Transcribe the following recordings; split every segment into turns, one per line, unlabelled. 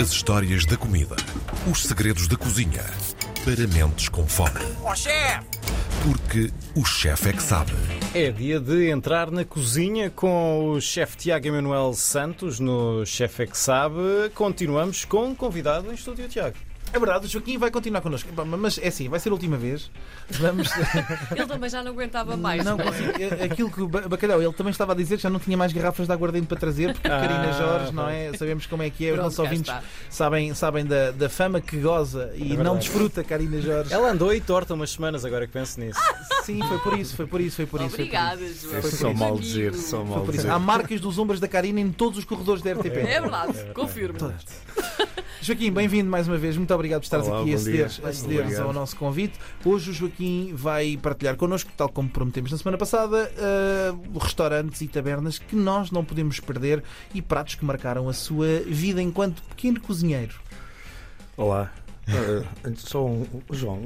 As histórias da comida. Os segredos da cozinha. Para mentes com fome.
Ó chefe!
Porque o chefe é que sabe.
É dia de entrar na cozinha com o chefe Tiago Emanuel Santos no Chefe é que Sabe. Continuamos com um convidado em estúdio, Tiago.
É verdade, o Joaquim vai continuar connosco. Mas é assim, vai ser a última vez. Vamos.
Ele também já não aguentava mais.
não, consigo. É- aquilo que o Ba- Bacalhau, ele também estava a dizer que já não tinha mais garrafas de aguardente para trazer, porque Karina
Ah,
Jorge, não é? Sabemos como é que é, os
Pronto,
nossos
cá
ouvintes
está.
sabem, sabem da, da fama que goza e
verdade.
não desfruta, Karina Jorge.
Ela andou e torta umas semanas agora que penso nisso.
Sim, foi por isso, foi por isso, foi por isso. foi
Obrigada. João.
Foi por
Só
isso.
mal dizer, só
Foi
mal
por isso.
dizer.
Há marcas dos ombros da Karina em todos os corredores da RTP.
É verdade, confirmo.
Joaquim, bem-vindo mais uma vez. Muito obrigado por estares
Olá,
aqui a acederes, a acederes ao nosso convite. Hoje o Joaquim vai partilhar connosco, tal como prometemos na semana passada, eh, restaurantes e tabernas que nós não podemos perder e pratos que marcaram a sua vida enquanto pequeno cozinheiro.
Olá. Antes só um. João,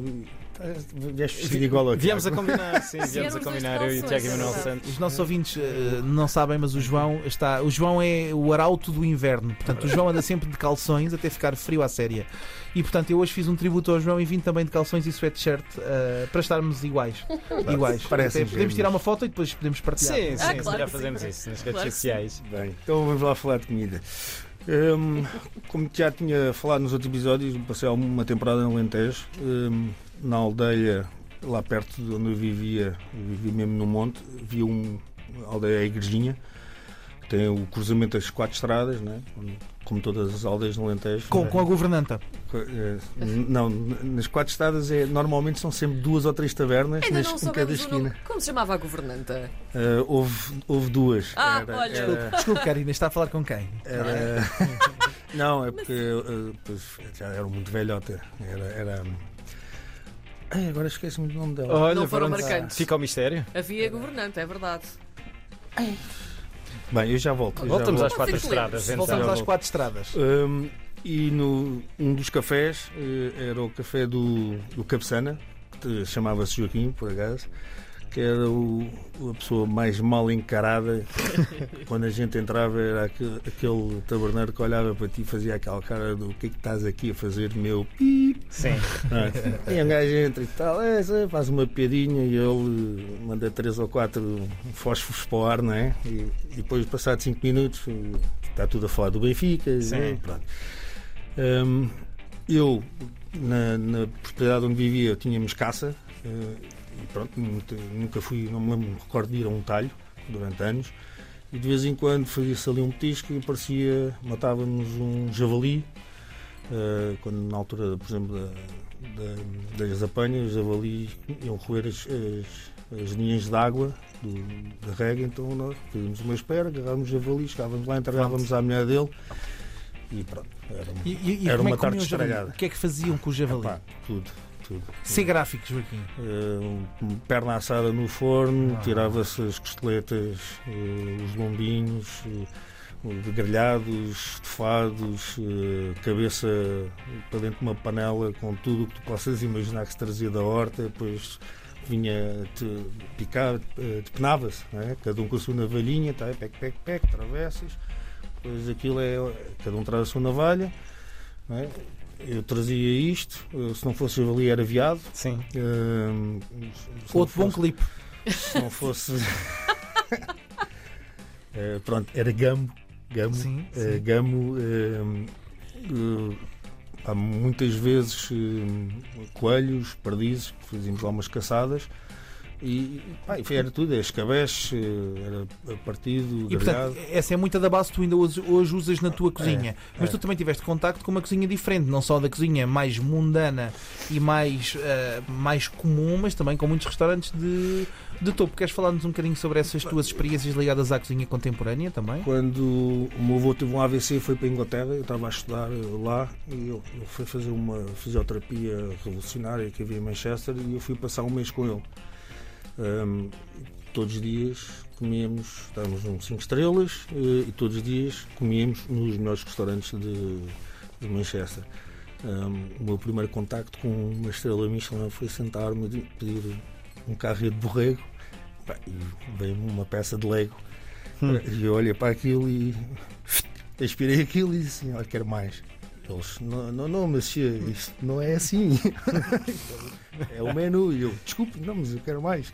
vieste vestido igual ao
Viemos a combinar, sim, viemos a combinar eu e o Tiago. Emanuel Santos.
Os nossos ouvintes eh, não sabem, mas o João está. O João é o arauto do inverno. Portanto, o João anda sempre de calções até ficar frio à séria. E portanto, eu hoje fiz um tributo ao João e vim também de calções e sweatshirt eh, para estarmos iguais. iguais.
Parecem
Até podemos tirar uma foto e depois podemos partilhar.
Sim, sim,
Ah, claro
calhar
que sim.
fazemos isso nas redes
Claro
sociais.
Bem, então vamos lá falar de comida. Hum, como já tinha falado nos outros episódios, passei uma temporada no Alentejo, hum, na aldeia, lá perto de onde eu vivia, eu vivia mesmo no monte, havia um, uma aldeia a Igrejinha, que tem o cruzamento das quatro estradas, né? como todas as aldeias no Alentejo.
Com,
né?
com a governanta.
Eh, Não, nas quatro estradas é, normalmente são sempre duas ou três tabernas
Ainda
nas,
não
em cada
o nome.
esquina.
Como se chamava a governanta?
Eh, houve, houve duas.
Ah,
Era-
olha.
era-
Desculpe, Karina, está a falar com quem?
era- não, é porque eh, pois, já era muito velhota. Era. era... Ai, agora esqueci-me do nome dela.
Olha,
Não foram
pronto,
marcantes.
Fica o mistério.
Havia governanta, é verdade.
Bem, eu já volto. eu já
Voltamos às
volto.
quatro
Fico
estradas,
livre.
então.
Voltamos às quatro estradas.
Hum, e no, um dos cafés eh, era o café do, do Cabesana, que chamava-se Joaquim, por acaso, que era o, a pessoa mais mal encarada. Quando a gente entrava, era aquele, aquele taberneiro que olhava para ti e fazia aquela cara do o que é que estás aqui a fazer, meu pip.
Sim.
E um gajo entra e tal, é, é, faz uma piadinha e ele manda três ou quatro fósforos para o ar, não é? E, e depois, passados cinco minutos, está tudo a falar do Benfica.
Sim.
e pronto. Hum, eu, na, na propriedade onde vivia, tínhamos caça. eh, e pronto, nunca, fui, não me lembro, me recordo de ir a um talho durante anos. E de vez em quando fazia-se ali um petisco e aparecia, matávamos um javali. eh, quando na altura, por exemplo, da, da- das apanhas, os javalis iam roer as, as, as linhas de água do, da rega, então nós fazíamos uma espera, agarrávamos o javali, chegávamos lá, entregávamos à mulher dele e pronto. Era,
E, e-
Era
é
uma
que
tarde
javali?
estragada.
O que é que faziam com o javali?
Epá, tudo, tudo.
Ser gráficos, Joaquim.
Um- perna assada no forno,
Ah.
tirava-se as costeletas, eh, os lombinhos, de grelhados, estofados, cabeça para dentro de uma panela com tudo o que tu possas imaginar que se trazia da horta, depois vinha te picar, depenava-se, é? cada um com a sua navalhinha, tá? pec, pec, pec, travessas, depois aquilo é, cada um traz a sua navalha, é? Eu trazia isto, eh, se não fosse javali era viado,
Sim.
Não
Outro bom
fosse-
clipe.
Se não fosse. Eh, pronto, era gamo. Gamo.
Sim, sim.
gamo. hum, eh, há muitas vezes coelhos, perdizes, fazíamos lá umas caçadas. E pá, e era tudo, era escabeche, era partido,
E portanto, essa é muita da base que tu ainda hoje, hoje usas na tua cozinha. Mas
é.
tu também tiveste contacto com uma cozinha diferente, não só da cozinha mais mundana e mais, eh, mais comum, mas também com muitos restaurantes de, de topo. Queres falar-nos um bocadinho sobre essas tuas experiências ligadas à cozinha contemporânea também?
Quando o meu avô teve um AVC e foi para a Inglaterra, eu estava a estudar lá e ele ele foi fazer uma fisioterapia revolucionária que havia em Manchester e eu fui passar um mês com ele. Ahm, todos os dias comíamos, estávamos num 5 estrelas eh, e todos os dias comíamos nos melhores restaurantes de, de Manchester. Ahm, o meu primeiro contacto com uma estrela Michelin foi sentar-me e pedir um carro de borrego Pá, e veio-me uma peça de Lego.
Hum.
E eu olhei para aquilo e aspirei aquilo e disse assim, olha, quero mais. Eles, não, não, não, mas isto não é assim. é o menu. E eu, desculpe, não, mas eu quero mais.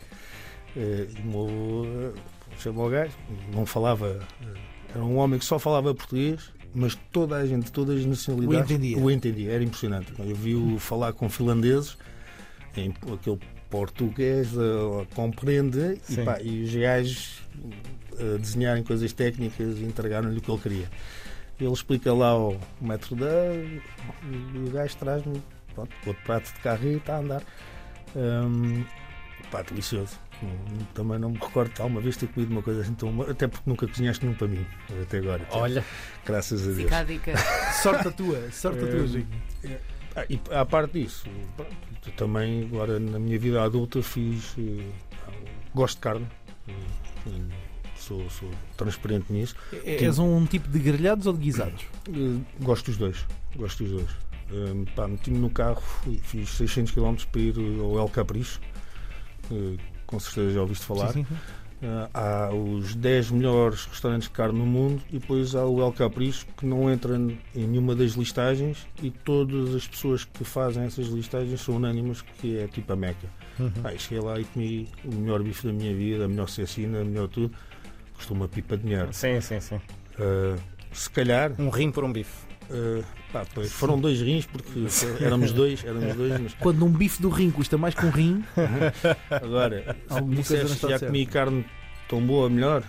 Eh, E o meu, eh, chamou o gajo, não falava, eh, era um homem que só falava português, mas toda a gente, todas as nacionalidades
O entendia.
o entendia, era impressionante. Eu vi-o falar com finlandeses, em aquele português, eh, compreende, e, pá, e os gajos a desenharem coisas técnicas e entregaram-lhe o que ele queria. Ele explica lá o metro da e o gajo traz-me outro prato de carro e está a andar. Hum, pá, delicioso. Também não me recordo de alguma vez ter comido uma coisa assim tão até porque nunca cozinhaste nenhum para mim até agora.
Olha,
Graças a Deus.
Fica a dica.
Sorte a tua, sorte a tua,
Eh,
Zico.
Ah, e à parte disso, pronto, também agora na minha vida adulta fiz. eh, gosto de carne. eh, sou, sou transparente nisso.
É- És um tipo de grelhados ou de guisados?
Eh, gosto dos dois. Gosto dos dois. Eh, pá, meti-me no carro, fiz 600 km para ir ao El Capricho. eh, com certeza já ouviste falar.
Sim, sim.
Uh, há os 10 melhores restaurantes de carne no mundo e depois há o El Capricho que não entra em nenhuma das listagens e todas as pessoas que fazem essas listagens são unânimes que é tipo a Meca.
Uhum.
Ah, cheguei lá e comi o melhor bife da minha vida, a melhor cecina, a melhor tudo. Custou uma pipa de dinheiro.
sim, sim, sim.
Uh, se calhar,
Um rim por um bife.
uh, pá, pois, foram dois rins porque éramos dois, éramos dois, mas
Quando um bife do rim custa mais que um rim,
Agora, se me disseste já comi carne tão boa, melhor,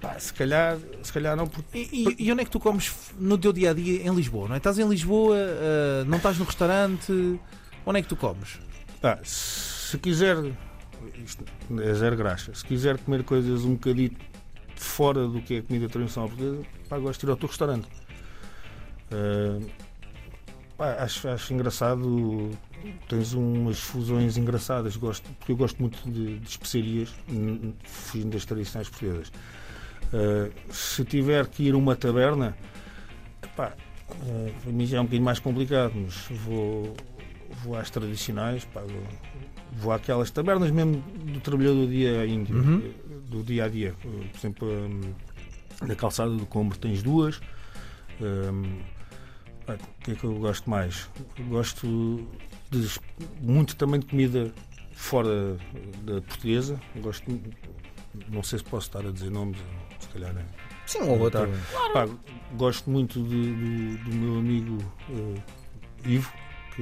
pá, se calhar, se calhar não, porque
E, e- e onde é que tu comes no teu dia a dia em Lisboa? Não é? Estás em Lisboa, ah, não estás no restaurante, onde é que tu comes?
pá, se quiser, isto é zero graxa, se quiser comer coisas um bocadinho fora do que é a comida tradicional portuguesa, pá, gosto de ir ao teu restaurante. Ah, pá, acho, acho engraçado, tens umas fusões engraçadas, gosto, porque eu gosto muito de, de especiarias, fugindo das tradicionais portuguesas. Ah, se tiver que ir a uma taberna, pá, ah, para mim já é um bocadinho mais complicado, mas vou, vou às tradicionais, pá, vou, vou àquelas tabernas mesmo do trabalhador do dia índio,
Uhum.
do dia a dia. Eh, Por exemplo, hum, na calçada do Combro tens duas. Hum, O que é que eu gosto mais? Gosto de- muito também de comida fora da portuguesa. Gosto, não sei se posso estar a dizer nomes, se calhar é.
Sim, ou outro.
Pá, gosto muito de- do, do meu amigo eh, Ivo,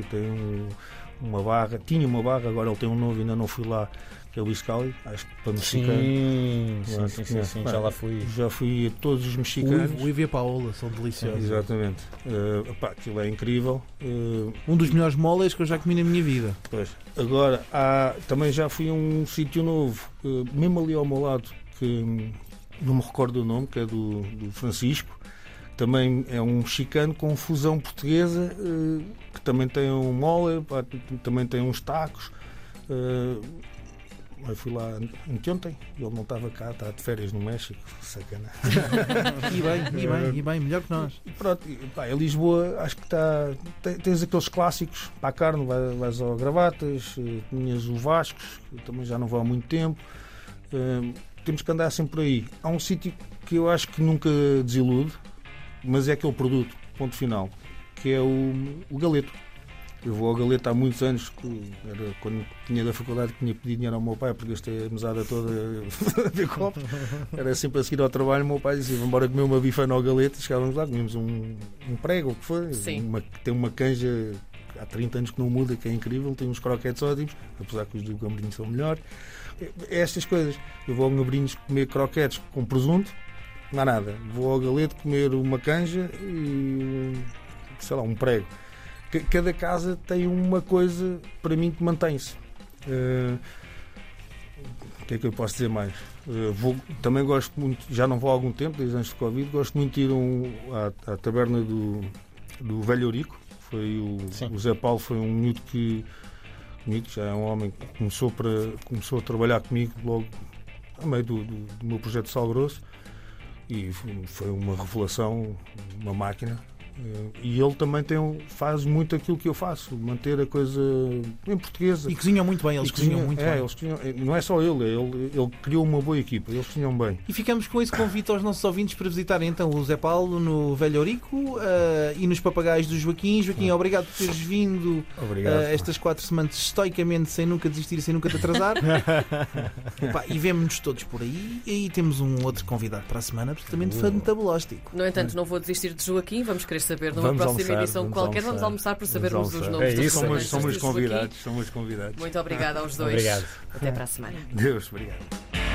que tem um- uma barra, tinha uma barra, agora ele tem um novo, ainda não fui lá, que é o Iscali, acho que para mexicano.
Sim, sim, sim, sim,
conhece.
sim, já lá fui.
Já fui a todos os mexicanos.
O Ivo e a Paola são deliciosos.
Exatamente. Eh, pá, aquilo é incrível. Eh,
Um dos melhores moles que eu já comi na minha vida.
Pois. Agora, há, também já fui a um sítio novo, eh, mesmo ali ao meu lado, que não me recordo o nome, que é do, do Francisco. Também é um mexicano com fusão portuguesa, também tem um mole, pá, também tem uns tacos. Eh, eu fui lá anteontem, ele não estava cá, está de férias no México, sacana.
E bem, e bem, e bem, melhor que nós.
E pronto, e, pá, em Lisboa acho que está. te- Tens aqueles clássicos para a carne, vai- vais ao Gravatas, eh, tinhas o Vascos, que também já não vou há muito tempo. Eh, temos que andar sempre por aí. Há um sítio que eu acho que nunca desilude, mas é aquele produto, ponto final, que é o, o galeto. Eu vou ao galeto há muitos anos, era quando tinha da faculdade que tinha pedido dinheiro ao meu pai, porque gastei a mesada toda a ver copos. Era sempre a seguir ao trabalho, o meu pai dizia, vamos embora comer uma bifana ao galeto, e chegávamos lá, comíamos um, um prego, o que foi, uma, tem uma canja há 30 anos que não muda, que é incrível, tem uns croquetes ótimos, apesar que os do Gambrinhos são melhores. É estas coisas. Eu vou ao Gambrinhos comer croquetes com presunto, não há nada. Vou ao galeto comer uma canja e sei lá, um prego. Ca- Cada casa tem uma coisa para mim que mantém-se. Eh, o que é que eu posso dizer mais? Eh, vou- também gosto muito, já não vou há algum tempo, desde antes do Covid, gosto muito de ir um, à, à taberna do, do Velho Eurico. Foi o, o Zé Paulo foi um miúdo que comigo, já é um homem que começou, para, começou a trabalhar comigo logo a meio do, do, do meu projeto Sal Grosso e foi uma revelação, uma máquina. Eh, E ele também tem, faz muito aquilo que eu faço, manter a coisa em portuguesa.
E cozinham muito bem, eles cozinham
cozinha-
muito
é,
bem.
eles cozinham- não é só ele, ele, ele criou uma boa equipa, eles cozinham bem.
E ficamos com esse convite aos nossos ouvintes para visitarem então o Zé Paulo no Velho Ourico eh, e nos papagaios do Joaquim. Joaquim, obrigado por teres vindo
Obrigado.
eh, estas quatro semanas estoicamente, sem nunca desistir e sem nunca te atrasar. Pá, e vemo-nos todos por aí. E aí temos um outro convidado para a semana, absolutamente fantabulóstico.
No entanto, não vou desistir de Joaquim, vamos querer saber numa
Vamos
próxima
almoçar,
edição
vamos
qualquer. Vamos
almoçar.
almoçar para sabermos
Vamos
os
almoçar.
nomes
É
das
isso,
somos, somos convidados, somos convidados.
Muito obrigada aos dois.
Obrigado.
Até para a semana.
Deus, obrigado.